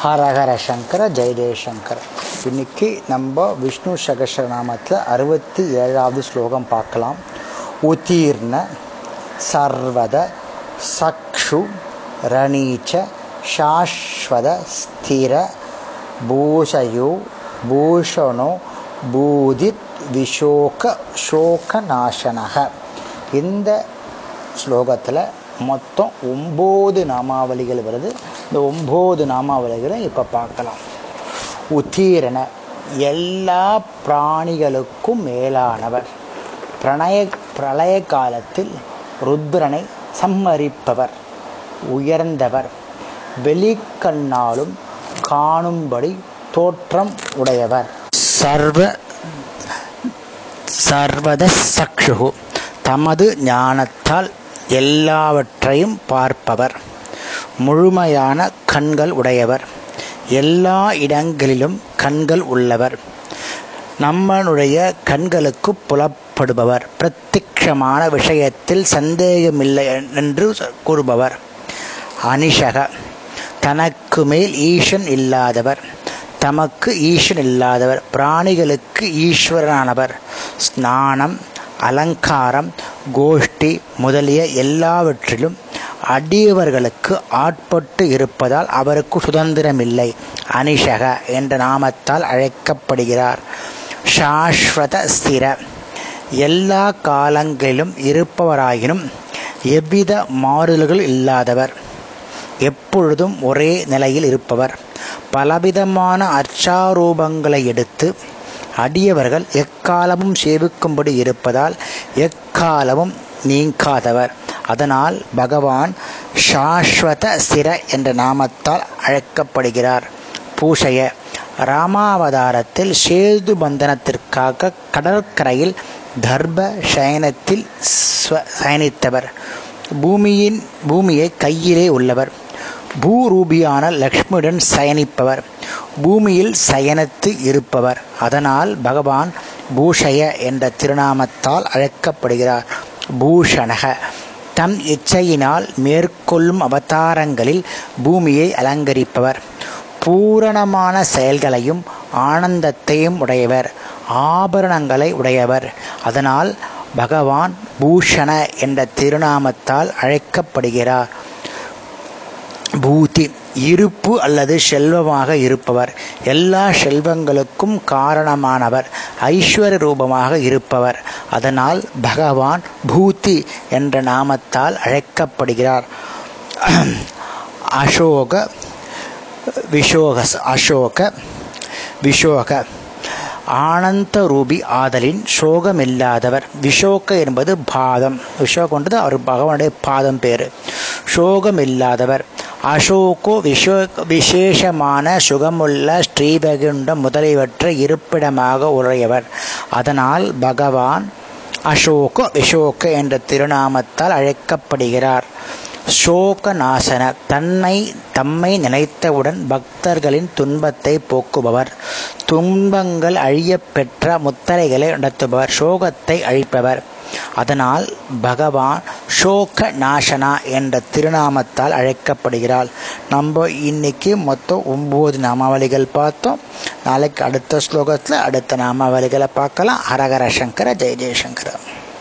ஹரஹர சங்கர ஜெய ஜெயசங்கர் இன்னைக்கு நம்ம விஷ்ணு சகசரநாமத்தில் அறுபத்தி ஏழாவது ஸ்லோகம் பார்க்கலாம் உதீர்ண சர்வத சக்ஷு ரணீச்ச சாஸ்வத ஸ்திர பூஷயோ பூஷணோ பூதித் விஷோக சோகநாசனக இந்த ஸ்லோகத்தில் மொத்தம் ஒம்பது நாமாவளிகள் வருது. இந்த ஒம்பது நாமாவளிகளை இப்போ பார்க்கலாம். உத்தீரண எல்லா பிராணிகளுக்கும் மேலானவர். பிரணய பிரளய காலத்தில் ருத்ரனை சம்மரிப்பவர். உயர்ந்தவர். வெளிக்கண்ணாலும் காணும்படி தோற்றம் உடையவர். சர்வ சர்வத சக்ஷு தமது ஞானத்தால் எல்லாவற்றையும் பார்ப்பவர். முழுமையான கண்கள் உடையவர். எல்லா இடங்களிலும் கண்கள் உள்ளவர். நம்மளுடைய கண்களுக்கு புலப்படுபவர். பிரத்யட்சமான விஷயத்தில் சந்தேகமில்லை என்று கூறுபவர். அனிஷக தனக்கு மேல் ஈசன் இல்லாதவர். தமக்கு ஈசன் இல்லாதவர். பிராணிகளுக்கு ஈஸ்வரனானவர். ஸ்நானம் அலங்காரம் கோஷ்டி முதலிய எல்லாவற்றிலும் அடியவர்களுக்கு ஆட்பட்டு இருப்பதால் அவருக்கு சுதந்திரமில்லை. அனிஷக என்ற நாமத்தால் அழைக்கப்படுகிறார். சாஸ்வத ஸ்திர. எல்லா காலங்களிலும் இருப்பவராயினும் எவ்வித மாறுதல்கள் இல்லாதவர். எப்பொழுதும் ஒரே நிலையில் இருப்பவர். பலவிதமான அர்ச்சாரூபங்களை எடுத்து அடியவர்கள் எக்காலமும் சேவிக்கும்படி இருப்பதால் எக்காலமும் நீங்காதவர். அதனால் பகவான் சாஸ்வத சிர என்ற நாமத்தால் அழைக்கப்படுகிறார். பூஷைய ராமாவதாரத்தில் சேது பந்தனத்திற்காக கடற்கரையில் தர்ப சயனத்தில் சயனித்தவர். பூமியின் பூமியை கையிலே உள்ளவர். பூரூபியான லக்ஷ்மியுடன் சயனிப்பவர். பூமியில் சயனத்து இருப்பவர். அதனால் பகவான் பூஷய என்ற திருநாமத்தால் அழைக்கப்படுகிறார். பூஷணக. தம் இச்சையினால் மேற்கொள்ளும் அவதாரங்களில் பூமியை அலங்கரிப்பவர். பூரணமான செயல்களையும் ஆனந்தத்தையும் உடையவர். ஆபரணங்களை உடையவர். அதனால் பகவான் பூஷண என்ற திருநாமத்தால் அழைக்கப்படுகிறார். பூதி இருப்பு அல்லது செல்வமாக இருப்பவர். எல்லா செல்வங்களுக்கும் காரணமானவர் ஐஸ்வர்ய ரூபமாக இருப்பவர். அதனால் பகவான் பூதி என்ற நாமத்தால் அழைக்கப்படுகிறார். அசோக விஷோக அசோக விஷோக ஆனந்த ரூபி ஆதலின் சோகமில்லாதவர். விஷோக என்பது பாதம். விஷோகன்றது அவர் பகவானுடைய பாதம் பேரு. சோகமில்லாதவர். அசோக்கு விஷோ விசேஷமான சுகமுள்ள ஸ்ரீவைகுண்டம் முதலியவற்றை இருப்பிடமாக உடையவர் அதனால் பகவான் அசோக விஷோக என்ற திருநாமத்தால் அழைக்கப்படுகிறார். சோக நாசன தன்னை தம்மை நினைத்தவுடன் பக்தர்களின் துன்பத்தை போக்குபவர். துன்பங்கள் அழியப் பெற்ற முத்தரைகளை நடத்துபவர் சோகத்தை அழிப்பவர். அதனால் பகவான் சோக நாசனா என்ற திருநாமத்தால் அழைக்கப்படுகிறாள். நம்ம இன்னைக்கு மொத்தம் ஒம்பது நாமாவளிகள் பார்த்தோம். நாளைக்கு அடுத்த ஸ்லோகத்தில் அடுத்த நாமாவளிகளை பார்க்கலாம். ஹரஹர சங்கர ஜெய ஜெயசங்கர